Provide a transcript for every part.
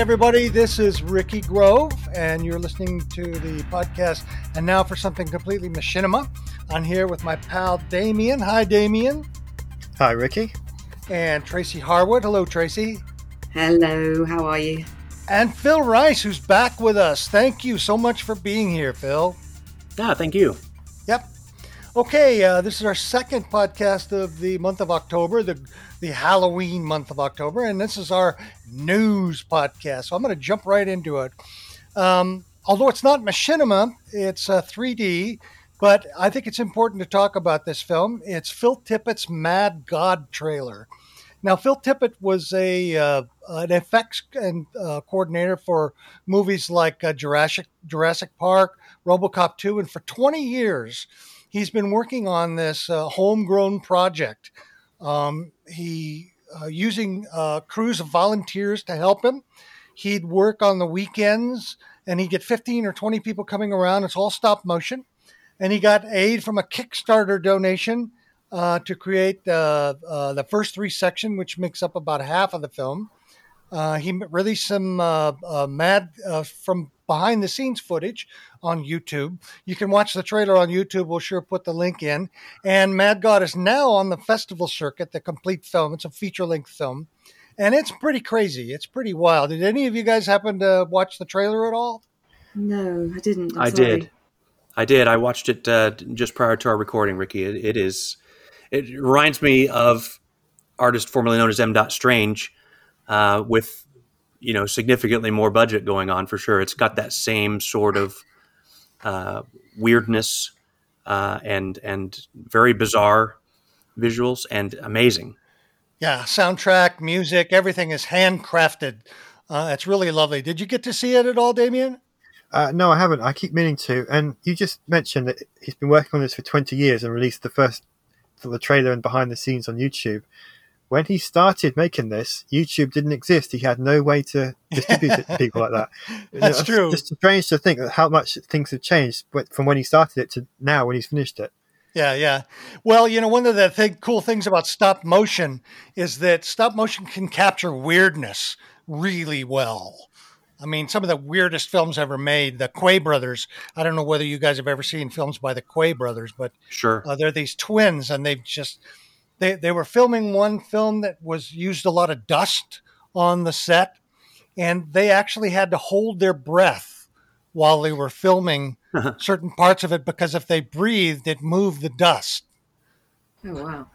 Hey, everybody, this is Ricky Grove, and you're listening to the podcast. And now for something completely machinima. I'm here with my pal Damien. Hi, Damien. Hi, Ricky. And Tracy Harwood. Hello, Tracy. Hello, how are you? And Phil Rice, who's back with us. Thank you so much for being here, Phil. Yeah, thank you. Okay, uh, this is our second podcast of the month of October, the the Halloween month of October, and this is our news podcast. So I'm going to jump right into it. Um, although it's not machinima, it's uh, 3D, but I think it's important to talk about this film. It's Phil Tippett's Mad God trailer. Now, Phil Tippett was a uh, an effects and uh, coordinator for movies like uh, Jurassic Jurassic Park, RoboCop 2, and for 20 years, he's been working on this uh, homegrown project. Um, he uh, using uh, crews of volunteers to help him. He'd work on the weekends, and he'd get 15 or 20 people coming around. It's all stop motion, and he got aid from a Kickstarter donation uh, to create uh, the first three section, which makes up about half of the film. Uh, he released some uh, uh, mad from behind the scenes footage on YouTube. You can watch the trailer on YouTube. We'll sure put the link in. And Mad God is now on the festival circuit, the complete film. It's a feature length film. And it's pretty crazy. It's pretty wild. Did any of you guys happen to watch the trailer at all? No, I didn't. I'm i sorry. did. I did. I watched it just prior to our recording, Ricky. it, it is it reminds me of artist formerly known as M. Dot Strange, uh, with you know significantly more budget going on for sure. It's got that same sort of uh, weirdness uh, and and very bizarre visuals and amazing. Yeah, soundtrack, music, everything is handcrafted. Uh, it's really lovely. Did you get to see it at all, Damien? Uh, no, I haven't. I keep meaning to. And you just mentioned that he's been working on this for 20 years and released the first for the trailer and behind the scenes on YouTube. When he started making this, YouTube didn't exist. He had no way to distribute it to people like that. That's you know, true. It's strange to think how much things have changed from when he started it to now when he's finished it. Yeah, yeah. Well, you know, one of the th- cool things about stop motion is that stop motion can capture weirdness really well. I mean, some of the weirdest films ever made, the Quay brothers. I don't know whether you guys have ever seen films by the Quay brothers, but sure, uh, they're these twins, and they've just they they were filming one film that was used a lot of dust on the set, and they actually had to hold their breath while they were filming certain parts of it because if they breathed, it moved the dust. Oh wow!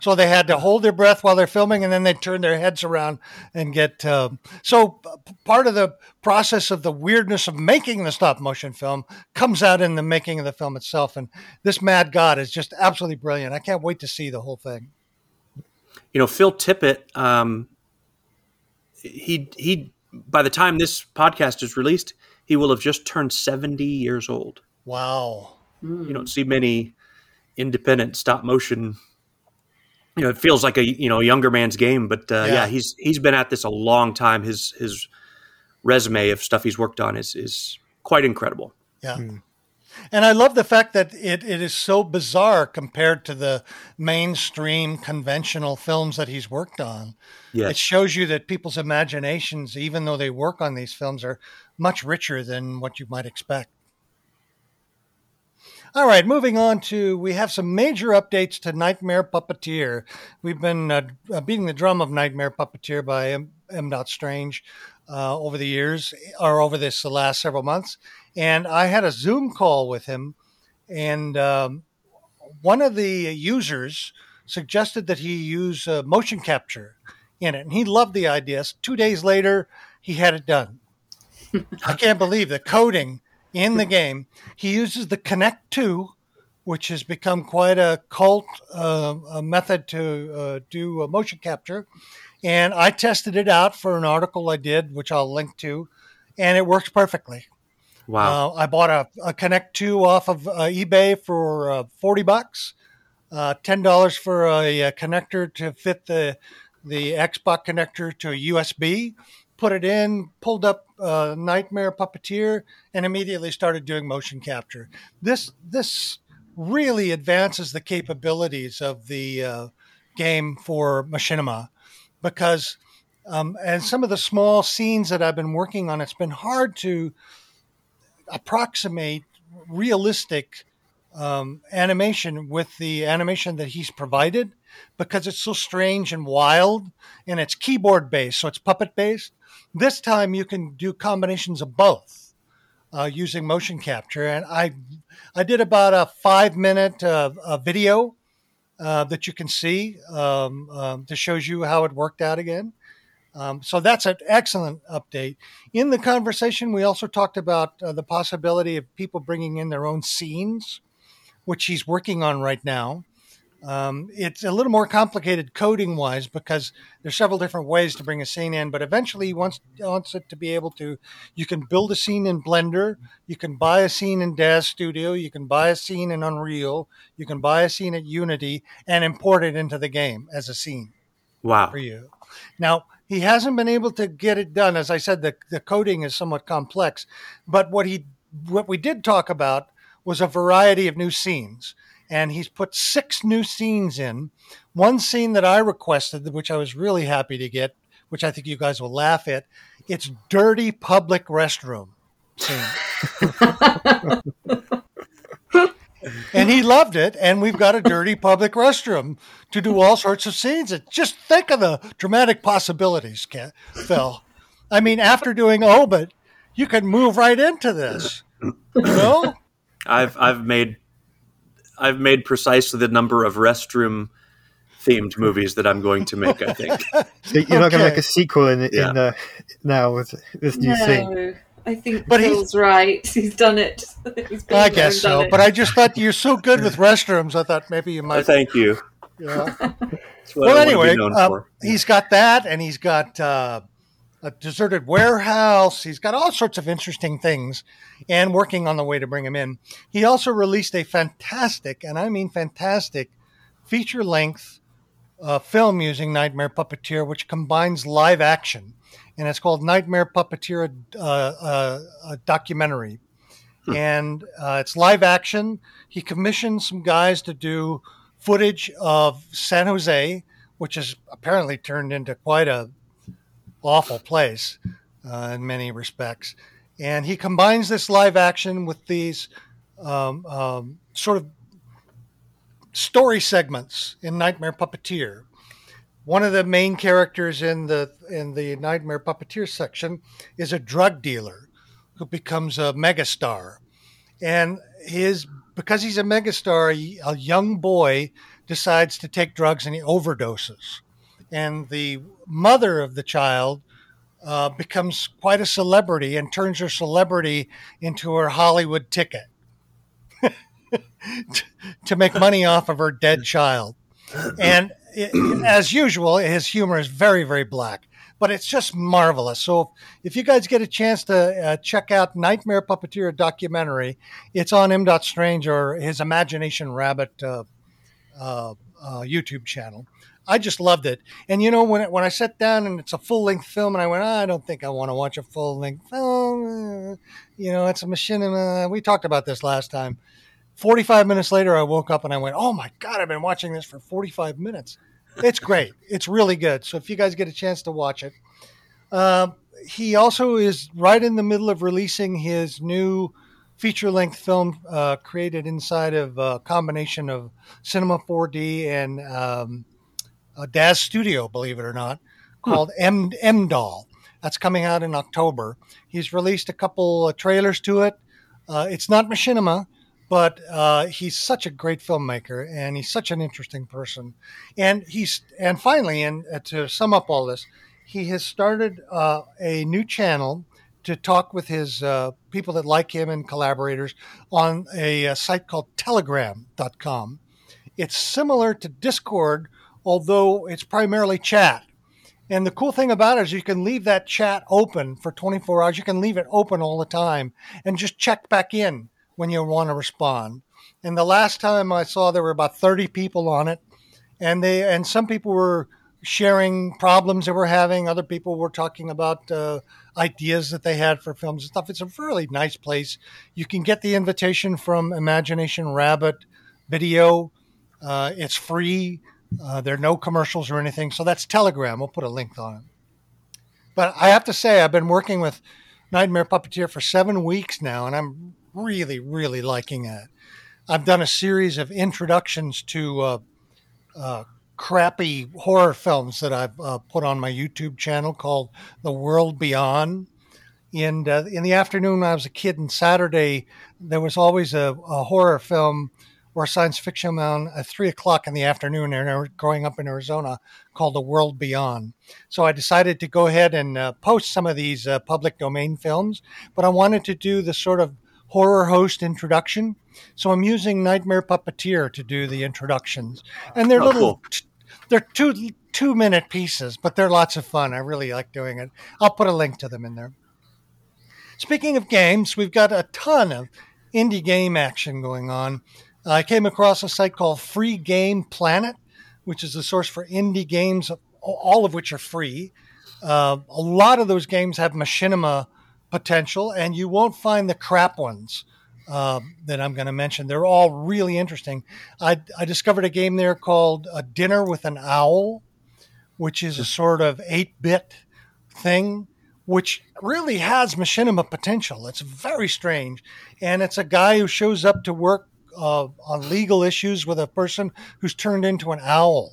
So they had to hold their breath while they're filming and then they turn their heads around and get uh, so part of the process of the weirdness of making the stop motion film comes out in the making of the film itself and this mad god is just absolutely brilliant. I can't wait to see the whole thing. You know phil tippett um, he he by the time this podcast is released he will have just turned 70 years old. Wow. Mm. you don't see many independent stop motion you know, it feels like a you know younger man's game, but uh, yeah. yeah. he's he's been at this a long time. His his resume of stuff he's worked on is is quite incredible. Yeah. Mm. And I love the fact that it, it is so bizarre compared to the mainstream conventional films that he's worked on. Yes. It shows you that people's imaginations, even though they work on these films, are much richer than what you might expect. All right, moving on to we have some major updates to Nightmare Puppeteer. We've been uh, uh beating the drum of Nightmare Puppeteer by M. M. Dot Strange uh, over the years, or over this the last several months, and I had a Zoom call with him, and um, one of the users suggested that he use uh, motion capture in it, and he loved the idea. So two days later, he had it done. I can't believe the coding in the game. He uses the Kinect 2, which has become quite a cult uh, a method to uh, do motion capture. And I tested it out for an article I did, which I'll link to, and it works perfectly. Wow! Uh, I bought a, a, Kinect 2 off of uh, eBay for uh, forty bucks, uh, ten dollars for a, a, connector to fit the the Xbox connector to a USB, put it in, pulled up uh, Nightmare Puppeteer, and immediately started doing motion capture. This this really advances the capabilities of the uh, game for machinima because Um, and some of the small scenes that I've been working on, it's been hard to approximate realistic um, animation with the animation that he's provided because it's so strange and wild and it's keyboard based, so it's puppet based. This time you can do combinations of both uh, using motion capture, and I I did about a five minute uh, a video uh, that you can see um, um, that shows you how it worked out again. Um, so that's an excellent update. In the conversation, we also talked about uh, the possibility of people bringing in their own scenes, which he's working on right now. Um, it's a little more complicated coding wise because there's several different ways to bring a scene in, but eventually he wants, wants it to be able to, you can build a scene in Blender, you can buy a scene in Daz Studio, you can buy a scene in Unreal, you can buy a scene at Unity and import it into the game as a scene Wow. for you. Now, he hasn't been able to get it done. As I said, the, the coding is somewhat complex, but what he, what we did talk about was a variety of new scenes and he's put six new scenes in. One scene that I requested, which I was really happy to get, which I think you guys will laugh at, it's dirty public restroom scene. and he loved it, and we've got a dirty public restroom to do all sorts of scenes. And just think of the dramatic possibilities, Phil. I mean, after doing oh, Obit, you can move right into this. You know? I've I've made I've made precisely the number of restroom themed movies that I'm going to make. I think. So you're not going to make a sequel in in Yeah. uh, now with this new thing. No, I think But he's- right. He's done it. He's been I guess so. it. But I just thought you're so good with restrooms. I thought maybe you might. Thank you. Yeah. Well, anyway, uh, he's got that, and he's got uh, a deserted warehouse. He's got all sorts of interesting things, and working on the way to bring him in. He also released a fantastic, and I mean fantastic, feature-length uh, film using Nightmare Puppeteer, which combines live action, and it's called Nightmare Puppeteer, uh, uh, a documentary. And uh, it's live action. He commissioned some guys to do footage of San Jose, which has apparently turned into quite a awful place uh, in many respects. And he combines this live action with these um, um, sort of story segments in Nightmare Puppeteer. One of the main characters in the in the Nightmare Puppeteer section is a drug dealer who becomes a megastar, and his because he's a megastar, a young boy decides to take drugs and he overdoses, and the mother of the child uh, becomes quite a celebrity and turns her celebrity into her Hollywood ticket to, make money off of her dead child. And it, as usual, his humor is very, very black, but it's just marvelous. So if you guys get a chance to uh, check out Nightmare Puppeteer documentary, it's on M. Strange or his Imagination Rabbit uh, uh, uh, YouTube channel. I just loved it. And you know, when it, when I sat down and it's a full length film, and I went, "Ah, I don't think I want to watch a full length film. Uh, You know, it's a machinima. We talked about this last time. 45 minutes later, I woke up and I went, Oh my God, I've been watching this for 45 minutes. It's great. it's really good. So if you guys get a chance to watch it, uh, he also is right in the middle of releasing his new feature length film uh, created inside of a combination of Cinema 4D and um, a Daz Studio, believe it or not, called M M Doll. That's coming out in October. He's released a couple of trailers to it. Uh, it's not machinima, but uh, he's such a great filmmaker and he's such an interesting person. And he's and finally, and uh, to sum up all this, he has started uh, a new channel to talk with his uh, people that like him and collaborators on a, uh site called Telegram.com. It's similar to Discord, although it's primarily chat. And the cool thing about it is you can leave that chat open for 24 hours. You can leave it open all the time and just check back in when you want to respond. And the last time I saw there were about 30 people on it and they and some people were sharing problems they were having. Other people were talking about uh, ideas that they had for films and stuff. It's a really nice place. You can get the invitation from Imagination Rabbit Video. Uh, it's free. Uh, there are no commercials or anything. So that's Telegram. We'll put a link on it. But I have to say, I've been working with Nightmare Puppeteer for seven weeks now, and I'm really, really liking it. I've done a series of introductions to uh, uh, crappy horror films that I've uh, put on my YouTube channel called The World Beyond. And uh, in the afternoon, when I was a kid, and Saturday, there was always a, a horror film or science fiction film at three o'clock in the afternoon. And growing up in Arizona, called The World Beyond. So I decided to go ahead and uh, post some of these uh, public domain films, but I wanted to do the sort of horror host introduction. So I'm using Nightmare Puppeteer to do the introductions, and they're Oh, little. cool. They're two two minute pieces, but they're lots of fun. I really like doing it. I'll put a link to them in there. Speaking of games, we've got a ton of indie game action going on. I came across a site called Free Game Planet, which is a source for indie games, all of which are free. Uh, a lot of those games have machinima potential, and you won't find the crap ones uh, that I'm going to mention. They're all really interesting. I, I discovered a game there called A Dinner with an Owl, which is a sort of 8 bit thing, which really has machinima potential. It's very strange. And it's a guy who shows up to work uh, on legal issues with a person who's turned into an owl.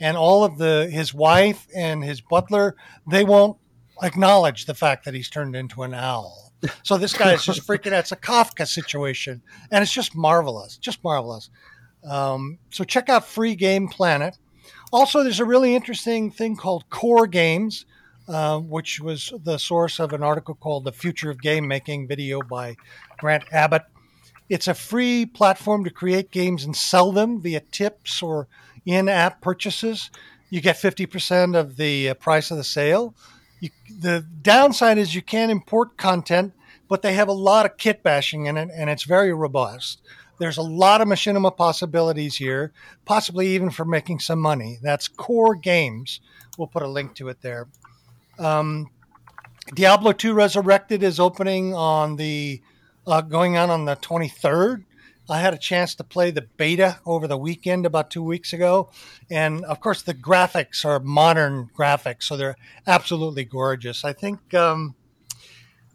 And all of the his wife and his butler, they won't acknowledge the fact that he's turned into an owl. So this guy is just freaking out. It's a Kafka situation, and it's just marvelous, just marvelous. Um, so check out Free Game Planet. Also, there's a really interesting thing called Core Games, uh, which was the source of an article called "The Future of Game Making" video by Grant Abbott. It's a free platform to create games and sell them via tips or in-app purchases. You get 50% of the uh, price of the sale. You, the downside is you can't import content, but they have a lot of kit bashing in it, and it's very robust. There's a lot of machinima possibilities here, possibly even for making some money. That's Core Games. We'll put a link to it there. Um, Diablo 2 Resurrected is opening on the uh, going on on the 23rd. I had a chance to play the beta over the weekend about two weeks ago. And of course, the graphics are modern graphics, so they're absolutely gorgeous. I think um,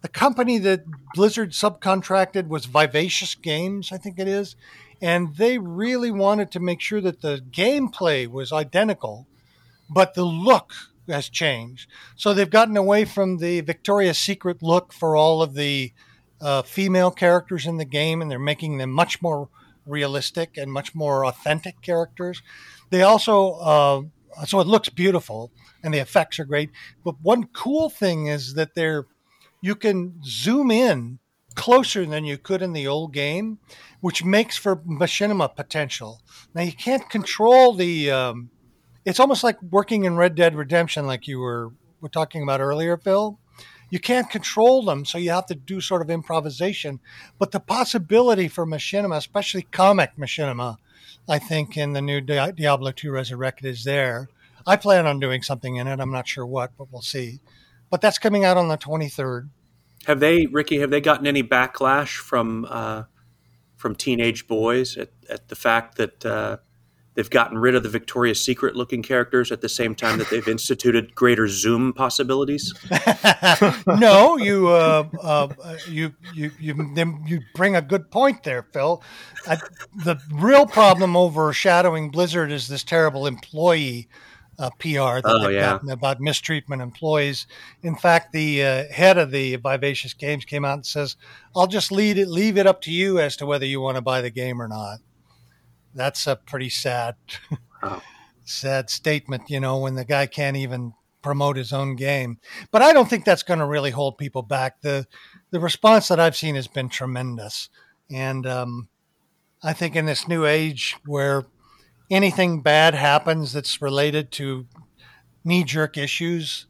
the company that Blizzard subcontracted was Vivacious Games, I think it is. And they really wanted to make sure that the gameplay was identical, but the look has changed. So they've gotten away from the Victoria's Secret look for all of the uh, female characters in the game, and they're making them much more realistic and much more authentic characters. They also, uh, so it looks beautiful, and the effects are great. But one cool thing is that they're you can zoom in closer than you could in the old game, which makes for machinima potential. Now you can't control the. Um, it's almost like working in Red Dead Redemption, like you were were talking about earlier, Phil you can't control them, so you have to do sort of improvisation. But the possibility for machinima, especially comic machinima, I think in the new Di- Diablo 2 Resurrected is there. I plan on doing something in it. I'm not sure what, but we'll see. But that's coming out on the 23rd. Have they, Ricky? Have they gotten any backlash from uh, from teenage boys at, at the fact that uh, they've gotten rid of the Victoria's Secret looking characters at the same time that they've instituted greater zoom possibilities? no, you, uh, uh, you, you, you, you bring a good point there, Phil. I, the real problem overshadowing Blizzard is this terrible employee uh, PR that Oh, they've yeah. gotten about mistreatment employees. In fact, the uh, head of the Vivacious Games came out and says, "I'll just leave it, leave it up to you as to whether you want to buy the game or not." That's a pretty sad, Wow. sad statement. You know, when the guy can't even promote his own game. But I don't think that's going to really hold people back. the The response that I've seen has been tremendous, and um, I think in this new age where anything bad happens that's related to knee jerk issues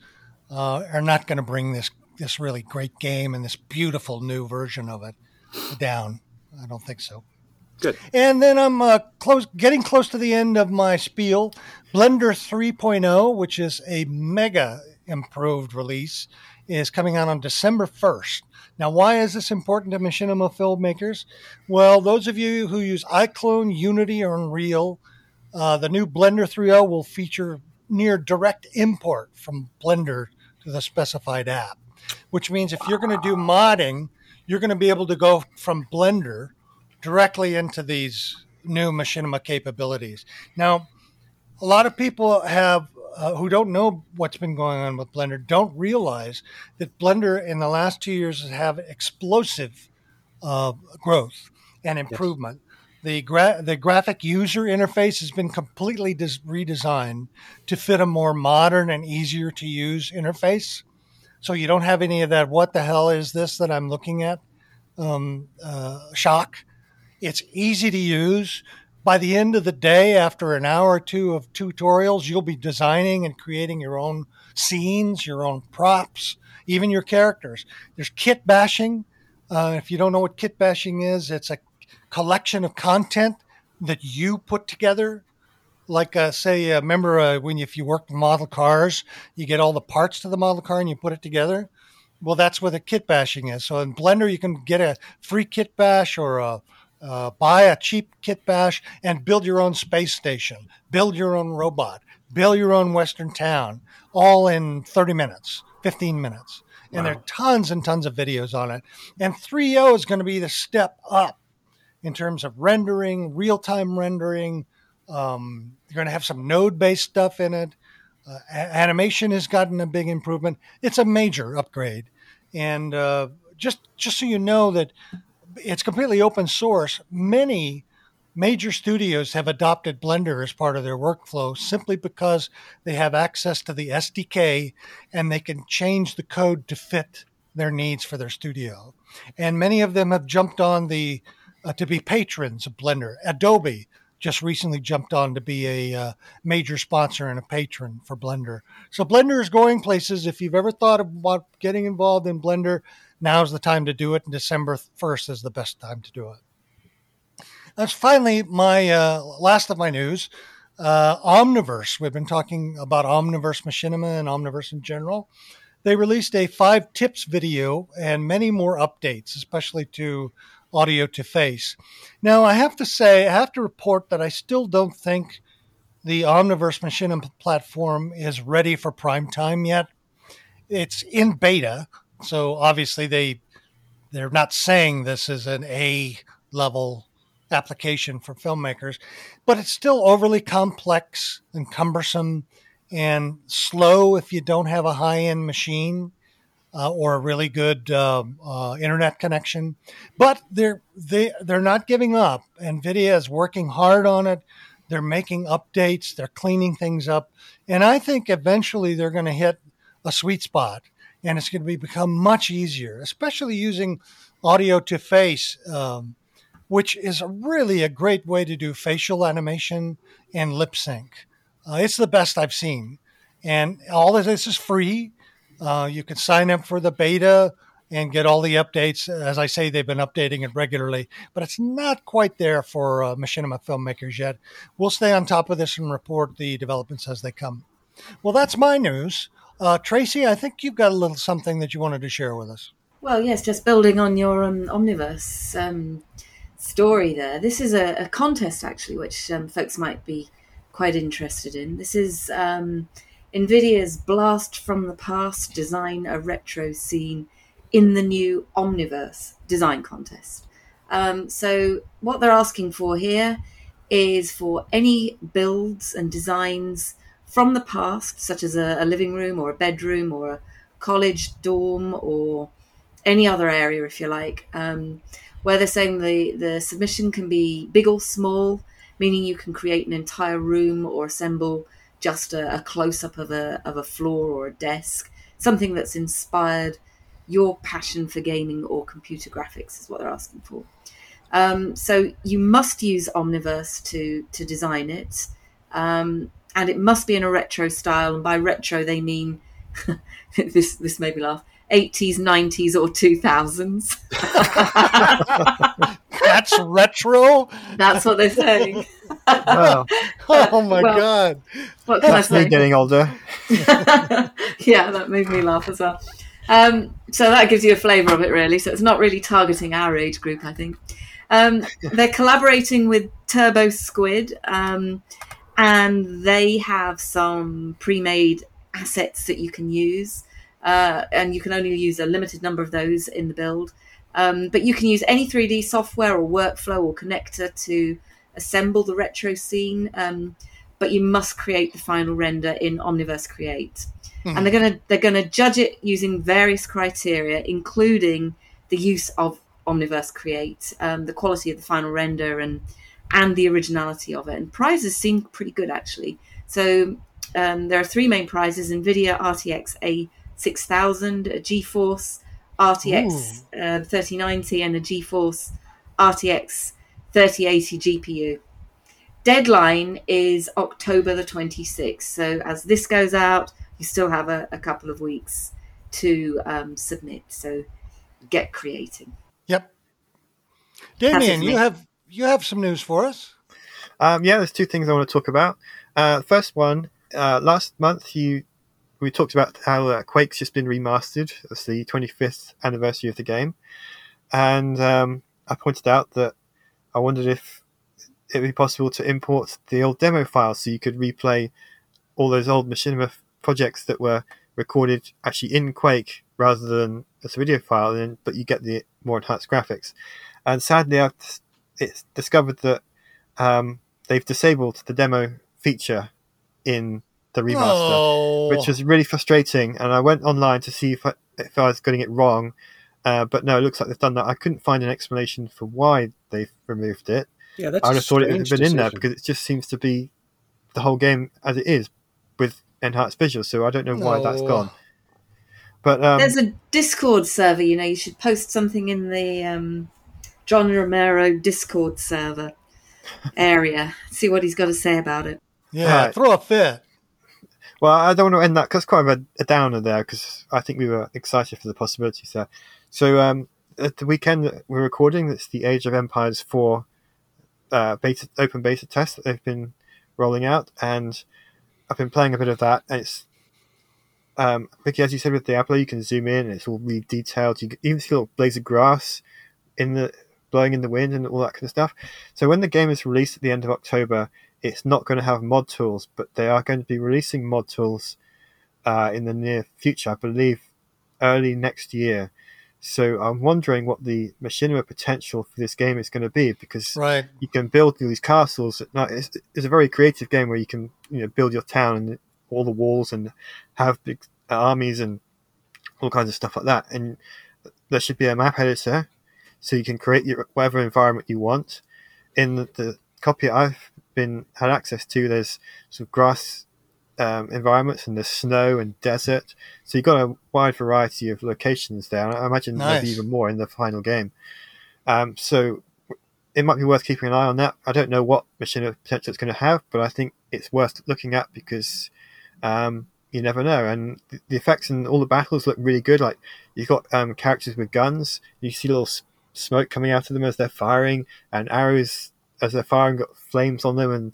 uh, are not going to bring this this really great game and this beautiful new version of it down. I don't think so. Good. And then I'm uh, close, getting close to the end of my spiel. Blender 3.0, which is a mega improved release, is coming out on December 1st. Now, why is this important to machinima filmmakers? Well, those of you who use iClone, Unity, or Unreal, uh, the new Blender 3.0 will feature near direct import from Blender to the specified app, which means if you're going to do modding, you're going to be able to go from Blender directly into these new machinima capabilities. Now, a lot of people have uh, who don't know what's been going on with Blender don't realize that Blender in the last two years has have explosive uh, growth and improvement. The, gra- the graphic user interface has been completely dis- redesigned to fit a more modern and easier to use interface. So you don't have any of that, what the hell is this that I'm looking at? Um, uh, shock. It's easy to use. By the end of the day, after an hour or two of tutorials, you'll be designing and creating your own scenes, your own props, even your characters. There's kit bashing. Uh, if you don't know what kit bashing is, it's a collection of content that you put together. Like, uh, say, uh, remember uh, when you, if you work model cars, you get all the parts to the model car and you put it together. Well, that's what a kit bashing is. So in Blender, you can get a free kit bash or a, uh, buy a cheap kit bash and build your own space station, build your own robot, build your own Western town, all in 30 minutes, 15 minutes. And there are tons and tons of videos on it. And 3.0 is going to be the step up in terms of rendering, real time rendering. Um, you're going to have some node based stuff in it. Uh, a- animation has gotten a big improvement. It's a major upgrade. And uh, just just so you know that it's completely open source. Many major studios have adopted Blender as part of their workflow simply because they have access to the SDK and they can change the code to fit their needs for their studio. And many of them have jumped on the uh, to be patrons of Blender. Adobe just recently jumped on to be a uh, major sponsor and a patron for Blender. So Blender is going places. If you've ever thought about getting involved in Blender, now's the time to do it. And December 1st is the best time to do it. That's finally my uh, last of my news. Uh, Omniverse. We've been talking about Omniverse Machinima and Omniverse in general. They released a five tips video and many more updates, especially to audio to face. Now, I have to say, I have to report that I still don't think the Omniverse Machinima platform is ready for prime time yet. It's in beta, so obviously they they're not saying this is an A level application for filmmakers, but it's still overly complex and cumbersome and slow if you don't have a high end machine uh, or a really good uh, uh, internet connection. But they're they they're not giving up. Nvidia is working hard on it. They're making updates. They're cleaning things up, and I think eventually they're going to hit a sweet spot, and it's going to be become much easier, especially using audio to face. Um, which is really a great way to do facial animation and lip sync. Uh, it's the best I've seen. And all of this is free. Uh, you can sign up for the beta and get all the updates. As I say, they've been updating it regularly, but it's not quite there for uh, machinima filmmakers yet. We'll stay on top of this and report the developments as they come. Well, that's my news. Uh, Tracy, I think you've got a little something that you wanted to share with us. Well, yes, just building on your um, Omniverse um, story there. This is a, a contest, actually, which um, folks might be quite interested in. This is um, NVIDIA's Blast from the Past Design a Retro Scene in the new Omniverse Design Contest. Um, so, what they're asking for here is for any builds and designs from the past, such as a, a living room or a bedroom or a college dorm or any other area, if you like, um, where they're saying the, the submission can be big or small, meaning you can create an entire room or assemble just a, a close up of a, of a floor or a desk, something that's inspired your passion for gaming or computer graphics, is what they're asking for. Um, so you must use Omniverse to, to design it. Um, and it must be in a retro style. And by retro, they mean this, this made me laugh 80s, 90s, or 2000s. That's retro? That's what they're saying. Wow, Oh my Well, God. What can I that's me getting older. yeah, that made me laugh as well. Um, so that gives you a flavour of it, really. So it's not really targeting our age group, I think. Um, they're collaborating with Turbo Squid, um, and they have some pre-made assets that you can use. uh, and you can only use a limited number of those in the build. Um, but you can use any 3D software or workflow or connector to assemble the retro scene. Um, but you must create the final render in Omniverse Create, and they're gonna they're gonna judge it using various criteria, including the use of Omniverse Create, um, the quality of the final render, and and the originality of it. And prizes seem pretty good actually. So um, there are three main prizes: NVIDIA RTX A6000, a GeForce RTX uh, 3090, and a GeForce RTX 3080 GPU. Deadline is October the 26th. So as this goes out, you still have a, a couple of weeks to um, submit. So get creating. Yep. Damien, you have you have some news for us. Um, yeah, there's two things I want to talk about. Uh, first one, uh, last month you we talked about how uh, Quake's just been remastered. It's the 25th anniversary of the game, and um, I pointed out that I wondered if it would be possible to import the old demo files so you could replay all those old Machinima projects that were recorded actually in Quake rather than as a video file, and, but you get the more enhanced graphics. And sadly, I've it's discovered that um, they've disabled the demo feature in the remaster, Oh, which was really frustrating. And I went online to see if I, if I was getting it wrong, uh, but no, it looks like they've done that. I couldn't find an explanation for why they've removed it. Yeah, that's. I a would thought it would have strange been in there because it just seems to be the whole game as it is with enhanced visuals. So I don't know why that's gone. But um, There's a Discord server. You know, you should post something in the um, John Romero Discord server area. See what he's got to say about it. yeah, Right. throw a fit. Well, I don't want to end that because quite a, a downer there because I think we were excited for the possibilities there. So um, at the weekend that we're recording, it's the Age of Empires 4 uh, beta, open beta test that they've been rolling out, and I've been playing a bit of that. And it's um, Ricky, as you said with Diablo, you can zoom in and it's all really detailed. You can even see a little blades of grass in the blowing in the wind and all that kind of stuff. So when the game is released at the end of October, it's not going to have mod tools, but they are going to be releasing mod tools uh, in the near future, I believe, early next year. So I'm wondering what the machinima potential for this game is going to be because Right. you can build these castles. It's, it's a very creative game where you can you know build your town and all the walls and have big armies and all kinds of stuff like that. And there should be a map editor so you can create your whatever environment you want. In the, the copy I've been had access to, there's some grass um, environments and there's snow and desert. So you've got a wide variety of locations there. And I imagine there'll be even more in the final game. Um, so it might be worth keeping an eye on that. I don't know what machine potential it's going to have, but I think it's worth looking at because um, you never know. And the, the effects and all the battles look really good. Like you've got um, characters with guns, you see little smoke coming out of them as they're firing, and arrows as they're firing got flames on them, and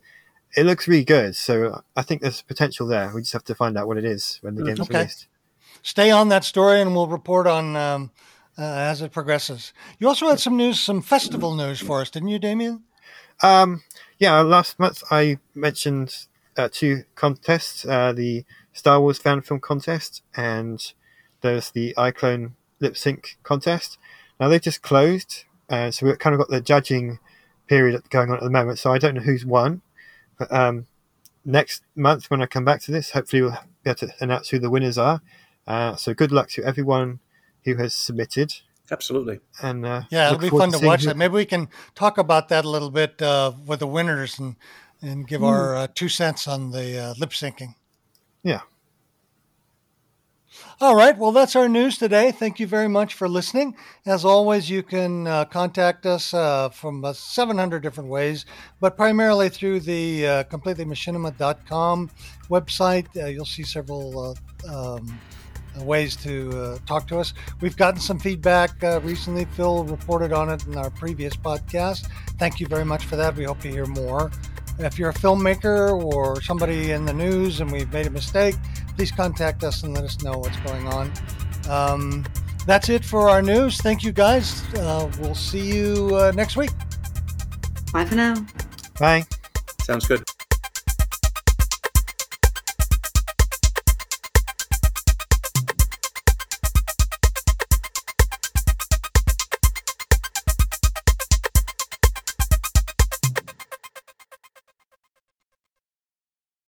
it looks really good. So I think there's potential there. We just have to find out what it is when the game's Okay. released. Stay on that story, and we'll report on um, uh, as it progresses. You also had some news, some festival news for us, didn't you, Damien? Um, yeah, last month I mentioned uh, two contests: uh, the Star Wars fan film contest and there's the iClone lip sync contest. Now they've just closed, uh, so we've kind of got the judging period going on at the moment. So I don't know who's won, but um, next month when I come back to this, hopefully we'll be able to announce who the winners are. Uh, so good luck to everyone who has submitted. Absolutely. And uh, Yeah, it'll be fun to seeing watch who- that. Maybe we can talk about that a little bit uh, with the winners and and give our uh, two cents on the uh, lip syncing. Yeah. All right. Well, that's our news today. Thank you very much for listening. As always, you can uh, contact us uh, from uh, 700 different ways, but primarily through the uh, completelymachinima.com website. Uh, you'll see several uh, um, uh, ways to talk to us. We've gotten some feedback recently. Phil reported on it in our previous podcast. Thank you very much for that. We hope to hear more. If you're a filmmaker or somebody in the news and we've made a mistake, please contact us and let us know what's going on. Um, that's it for our news. Thank you guys. Uh, we'll see you uh, next week. Bye for now. Bye. Sounds good.